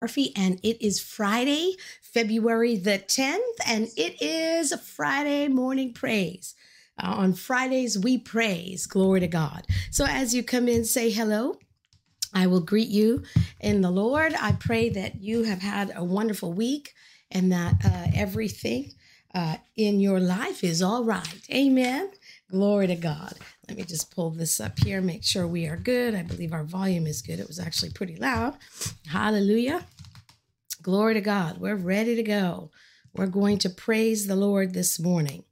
Murphy, and it is Friday, February the 10th, and it is Friday morning praise. Uh, on Fridays, we praise. Glory to God. So as you come in, say hello. I will greet you in the Lord. I pray that you have had a wonderful week and that uh, everything uh, in your life is all right. Amen. Glory to God. Let me just pull this up here, make sure we are good. I believe our volume is good. It was actually pretty loud. Hallelujah. Glory to God. We're ready to go. We're going to praise the Lord this morning.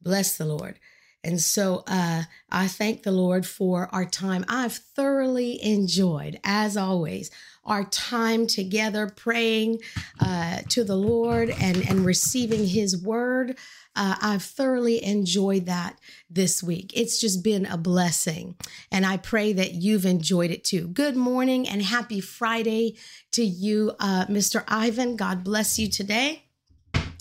Bless the Lord. And so uh, I thank the Lord for our time. I've thoroughly enjoyed, as always, our time together praying uh, to the Lord and, and receiving His word. Uh, I've thoroughly enjoyed that this week. It's just been a blessing. And I pray that you've enjoyed it too. Good morning and happy Friday to you, uh, Mr. Ivan. God bless you today.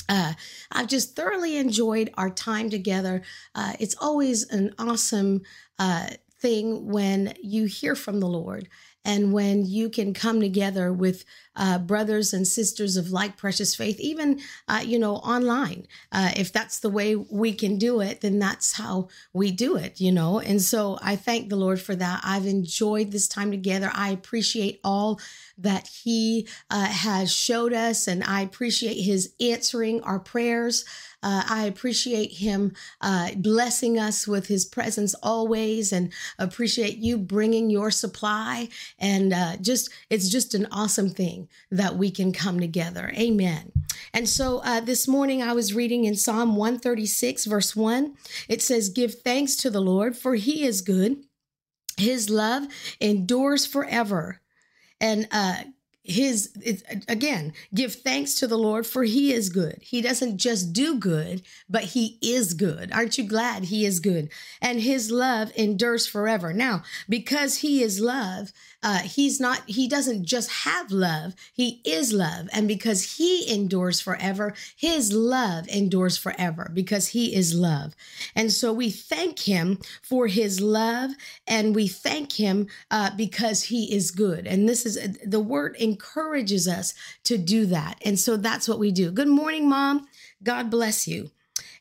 Uh, I've just thoroughly enjoyed our time together. Uh, it's always an awesome uh, thing when you hear from the Lord and when you can come together with uh, brothers and sisters of like precious faith, even uh, you know online. Uh, if that's the way we can do it, then that's how we do it, you know. And so I thank the Lord for that. I've enjoyed this time together. I appreciate all that He uh, has showed us, and I appreciate His answering our prayers. Uh, I appreciate him uh, blessing us with his presence always and appreciate you bringing your supply. And uh, just, it's just an awesome thing that we can come together. Amen. And so uh, this morning I was reading in Psalm 136, verse 1. It says, Give thanks to the Lord, for he is good. His love endures forever. And uh, his again give thanks to the lord for he is good. He doesn't just do good but he is good. Aren't you glad he is good? And his love endures forever. Now because he is love uh, he's not he doesn't just have love he is love. And because he endures forever his love endures forever because he is love. And so we thank him for his love and we thank him uh, because he is good. And this is the word encourages us to do that and so that's what we do good morning mom god bless you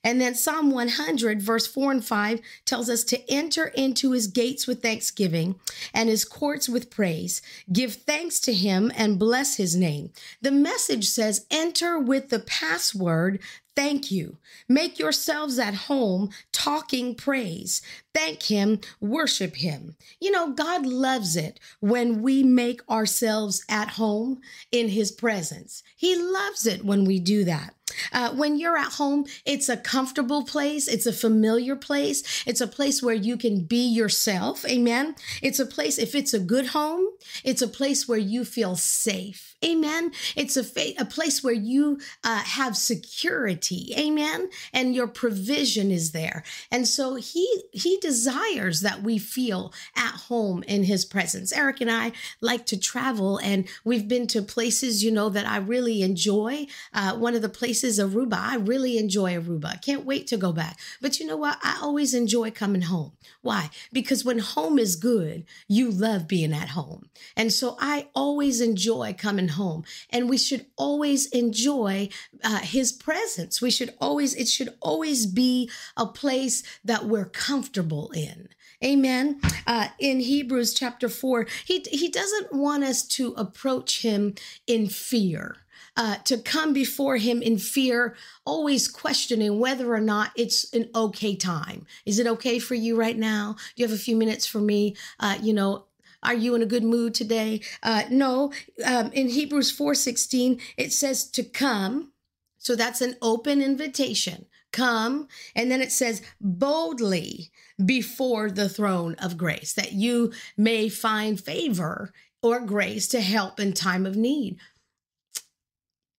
and then Psalm 100, verse 4 and 5 tells us to enter into his gates with thanksgiving and his courts with praise. Give thanks to him and bless his name. The message says, enter with the password Thank you. Make yourselves at home talking praise. Thank Him, worship Him. You know, God loves it when we make ourselves at home in His presence. He loves it when we do that. Uh, when you're at home, it's a comfortable place. It's a familiar place. It's a place where you can be yourself. Amen. It's a place, if it's a good home, it's a place where you feel safe. Amen. It's a, fa- a place where you uh, have security. Amen. And your provision is there. And so he, he desires that we feel at home in his presence. Eric and I like to travel and we've been to places, you know, that I really enjoy. Uh, one of the places, Aruba, I really enjoy Aruba. Can't wait to go back. But you know what? I always enjoy coming home. Why? Because when home is good, you love being at home. And so I always enjoy coming home. And we should always enjoy uh, his presence. We should always, it should always be a place that we're comfortable in. Amen. Uh, in Hebrews chapter 4, he, he doesn't want us to approach him in fear uh, to come before him in fear, always questioning whether or not it's an okay time. Is it okay for you right now? Do you have a few minutes for me? Uh, you know, are you in a good mood today? Uh, no. Um, in Hebrews 4:16, it says to come. So that's an open invitation. Come. And then it says boldly before the throne of grace, that you may find favor or grace to help in time of need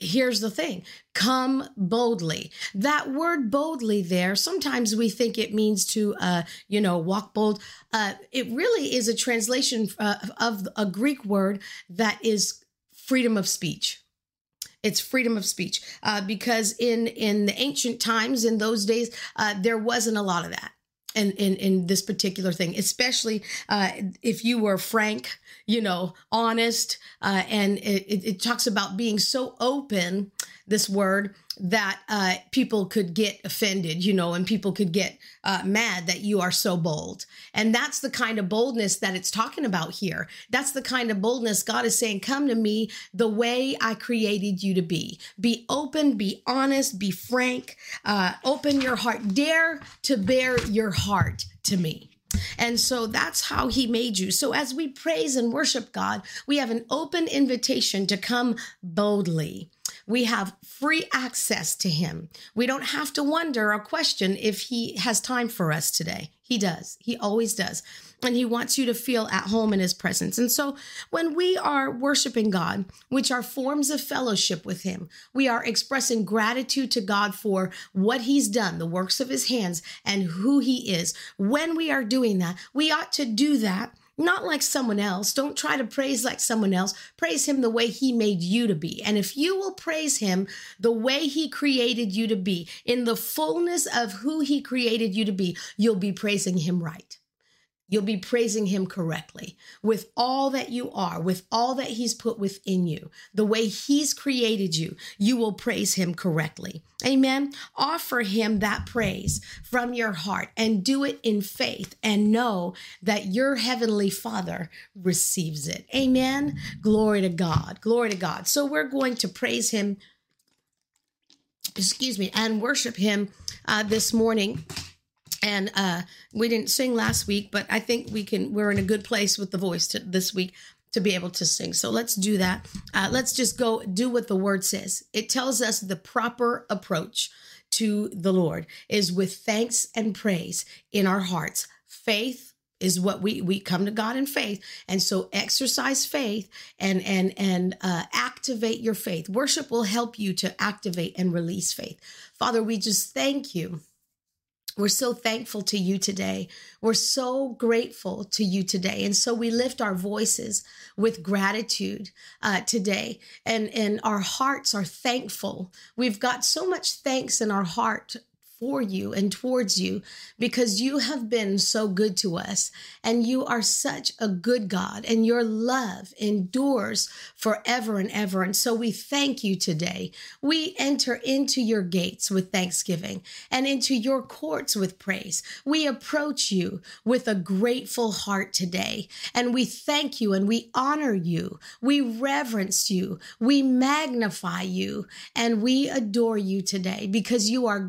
here's the thing. Come boldly. That word boldly there sometimes we think it means to uh you know walk bold. Uh it really is a translation uh, of a greek word that is freedom of speech. It's freedom of speech uh, because in in the ancient times in those days uh, there wasn't a lot of that in, in, in this particular thing, especially uh, if you were frank, you know, honest, uh, and it, it, talks about being so open, this word, that uh, people could get offended, you know, and people could get uh, mad that you are so bold. And that's the kind of boldness that it's talking about here. That's the kind of boldness God is saying, come to me the way I created you to be. Be open, be honest, be frank, uh, open your heart, dare to bare your heart to me. And so that's how he made you. So as we praise and worship God, we have an open invitation to come boldly we have free access to him. We don't have to wonder or question if he has time for us today. He does. He always does. And he wants you to feel at home in his presence. And so when we are worshiping God, which are forms of fellowship with him, we are expressing gratitude to God for what he's done, the works of his hands, and who he is. When we are doing that, we ought to do that not like someone else. Don't try to praise like someone else. Praise him the way he made you to be. And if you will praise him the way he created you to be, in the fullness of who he created you to be, you'll be praising him right. You'll be praising him correctly with all that you are, with all that he's put within you, the way he's created you. You will praise him correctly. Amen. Offer him that praise from your heart and do it in faith and know that your heavenly father receives it. Amen. Glory to God. Glory to God. So we're going to praise him, excuse me, and worship him uh, this morning and uh, we didn't sing last week, but I think we can. We're in a good place with the voice to, this week to be able to sing. So let's do that. Uh, let's just go do what the word says. It tells us the proper approach to the Lord is with thanks and praise in our hearts. Faith is what we we come to God in faith, and so exercise faith and and and uh, activate your faith. Worship will help you to activate and release faith. Father, we just thank you we're so thankful to you today. We're so grateful to you today. And so we lift our voices with gratitude uh, today, and, and our hearts are thankful. We've got so much thanks in our heart for you and towards you because you have been so good to us and you are such a good God and your love endures forever and ever. And so we thank you today. We enter into your gates with thanksgiving and into your courts with praise. We approach you with a grateful heart today and we thank you and we honor you. We reverence you. We magnify you and we adore you today because you are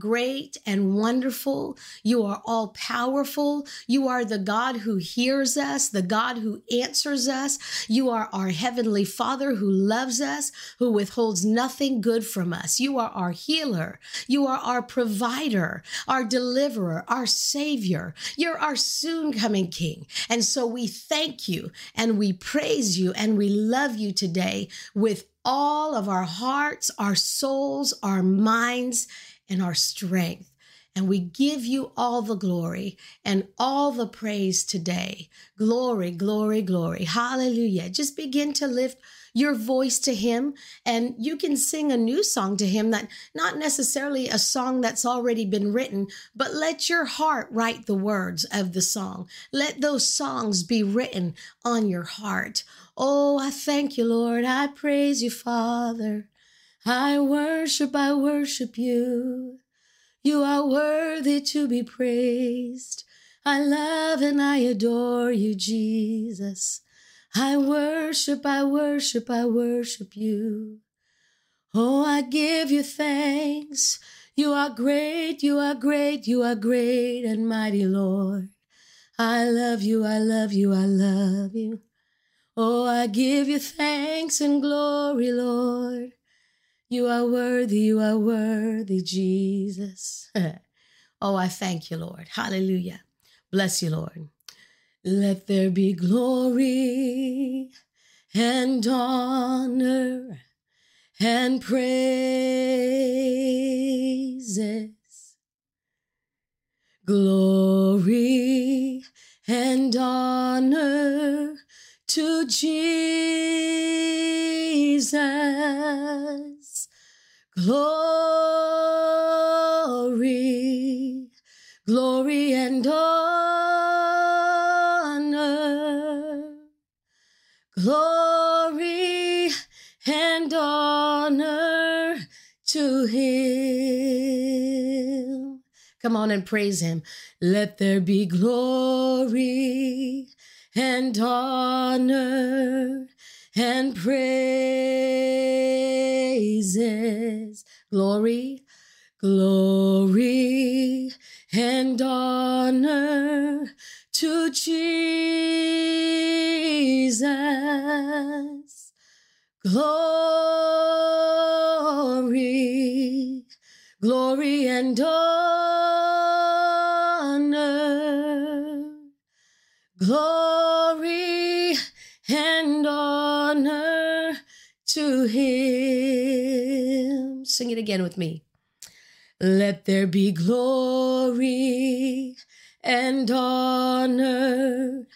and wonderful. You are all powerful. You are the God who hears us, the God who answers us. You are our heavenly Father who loves us, who withholds nothing good from us. You are our healer. You are our provider, our deliverer, our savior. You're our soon coming King. And so we thank you and we praise you and we love you today with all of our hearts, our souls, our minds, and our strength. And we give you all the glory and all the praise today. Glory, glory, glory. Hallelujah. Just begin to lift your voice to him and you can sing a new song to him that not necessarily a song that's already been written, but let your heart write the words of the song. Let those songs be written on your heart. Oh, I thank you, Lord. I praise you, Father. I worship, I worship you. You are worthy to be praised. I love and I adore you, Jesus. I worship, I worship, I worship you. Oh, I give you thanks. You are great, you are great, you are great and mighty, Lord. I love you, I love you, I love you. Oh, I give you thanks and glory, Lord. You are worthy, you are worthy, Jesus. oh, I thank you, Lord. Hallelujah. Bless you, Lord. Let there be glory and honor and praises. Glory and honor to Jesus. Glory, glory and honor, glory and honor to him. Come on and praise him. Let there be glory and honor and praises. Glory, glory and honor to Jesus. Glory, glory and honor. Glory him. Sing it again with me. Let there be glory and honor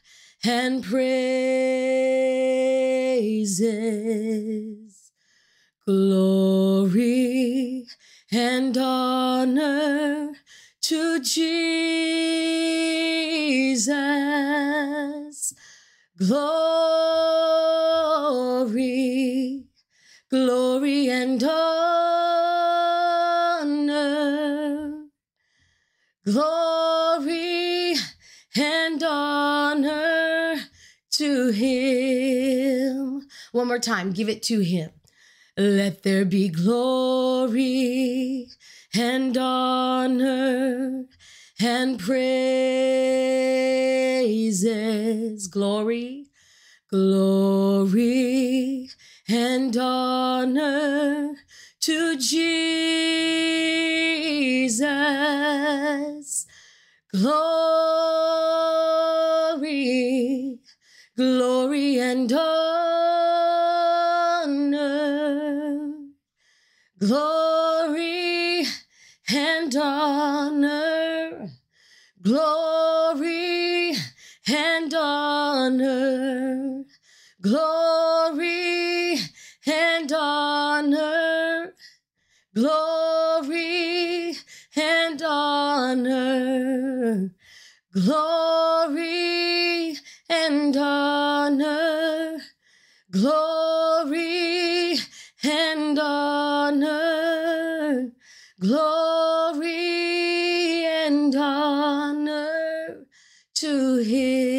and praises. More time, give it to him. Let there be glory and honor and praises. Glory, glory and honor to Jesus. Glory, glory and honor. Glory and honor. Glory and honor. Glory and honor. Glory and honor. Glory and honor. Glory Glory and honor to him.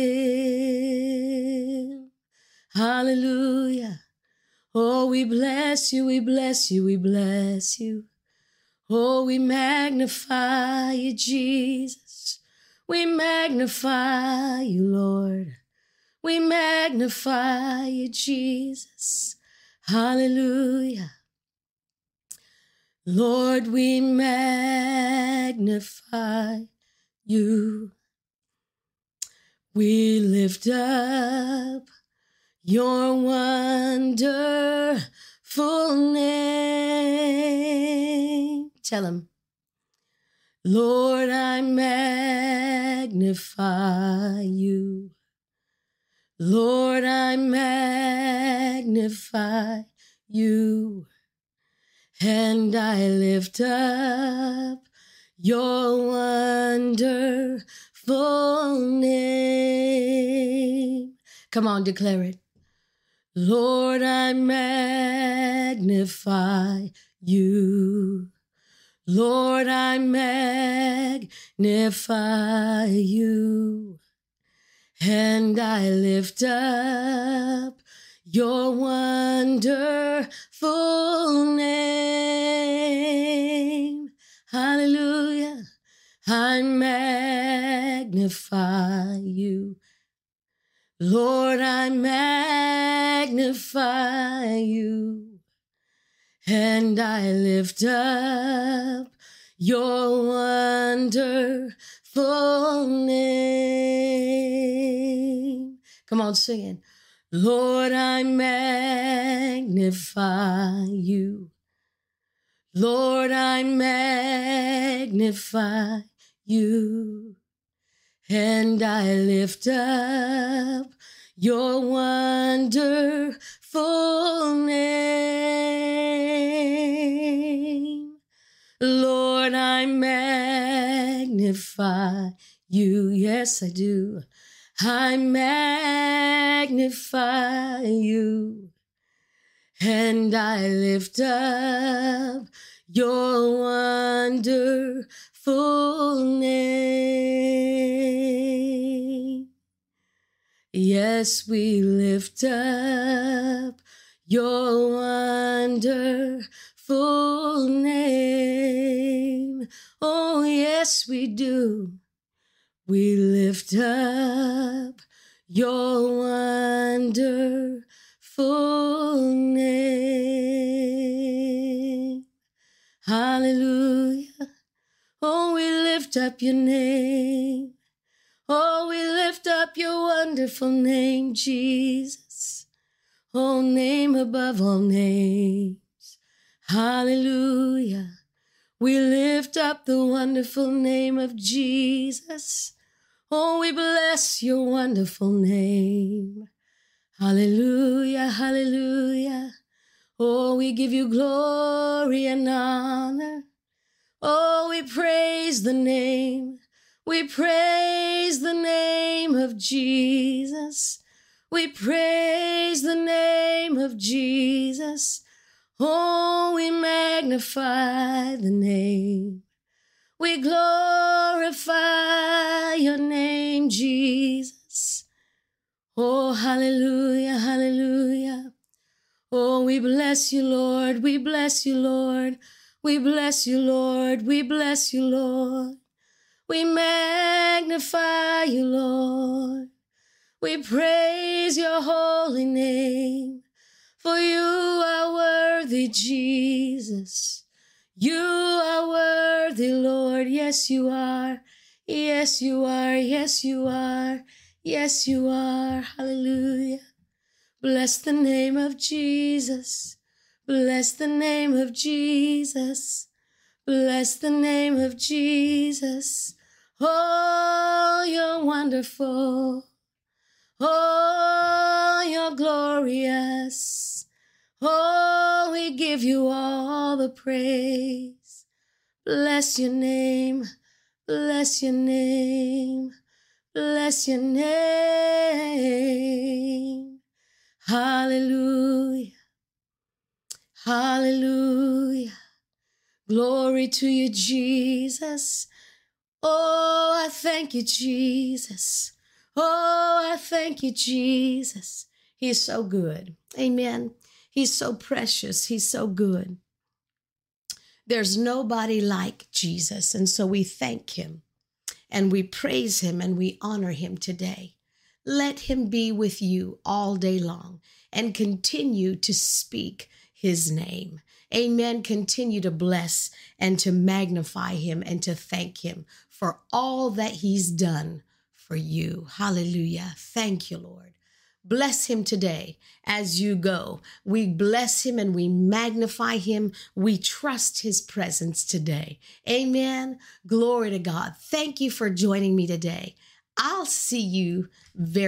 Hallelujah. Oh, we bless you, we bless you, we bless you. Oh, we magnify you, Jesus. We magnify you, Lord. We magnify you, Jesus. Hallelujah. Lord, we magnify you. We lift up your wonderful name. Tell him. Lord, I magnify you. Lord, I magnify you. And I lift up your wonderful name. Come on, declare it. Lord, I magnify you. Lord, I magnify you. And I lift up your wonderful name. Hallelujah. I magnify you. Lord, I magnify you. And I lift up your wonderful name. Come on, sing it. Lord, I magnify you. Lord, I magnify you. And I lift up your wonderful name. Lord, I magnify you. Yes, I do. I magnify you. And I lift up your wonderful name. Yes, we lift up your wonderful name. Oh, yes, we do. We lift up your wonderful name. Hallelujah. Oh, we lift up your name. Oh, we lift up your wonderful name, Jesus. Oh, name above all names. Hallelujah. We lift up the wonderful name of Jesus. Oh, we bless your wonderful name. Hallelujah, hallelujah. Oh, we give you glory and honor. Oh, we praise the name. We praise the name of Jesus. We praise the name of Jesus. Oh, we magnify the name. We glorify your name, Jesus. Oh, hallelujah, hallelujah. Oh, we bless you, Lord. We bless you, Lord. We bless you, Lord. We bless you, Lord. We magnify you, Lord. We praise your holy name. For you are worthy, Jesus. You are worthy, Lord. Yes, you are. Yes, you are. Yes, you are. Yes, you are. Hallelujah. Bless the name of Jesus. Bless the name of Jesus. Bless the name of Jesus. Oh, you're wonderful. Oh, you're glorious. Oh, we give you all the praise. Bless your name. Bless your name. Bless your name. Hallelujah. Hallelujah. Glory to you, Jesus. Oh, I thank you, Jesus. Oh, I thank you, Jesus. He's so good. Amen. He's so precious. He's so good. There's nobody like Jesus. And so we thank him and we praise him and we honor him today. Let him be with you all day long and continue to speak his name. Amen. Continue to bless and to magnify him and to thank him for all that he's done for you. Hallelujah. Thank you, Lord. Bless him today as you go. We bless him and we magnify him. We trust his presence today. Amen. Glory to God. Thank you for joining me today. I'll see you very